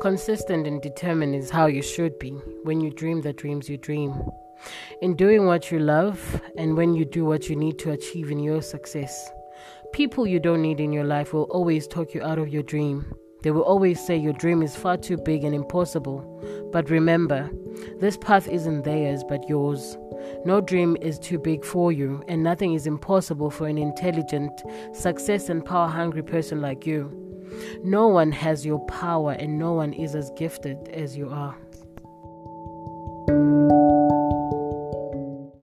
Consistent and determined is how you should be when you dream the dreams you dream. In doing what you love and when you do what you need to achieve in your success. People you don't need in your life will always talk you out of your dream. They will always say your dream is far too big and impossible. But remember, this path isn't theirs but yours. No dream is too big for you, and nothing is impossible for an intelligent, success, and power hungry person like you. No one has your power, and no one is as gifted as you are.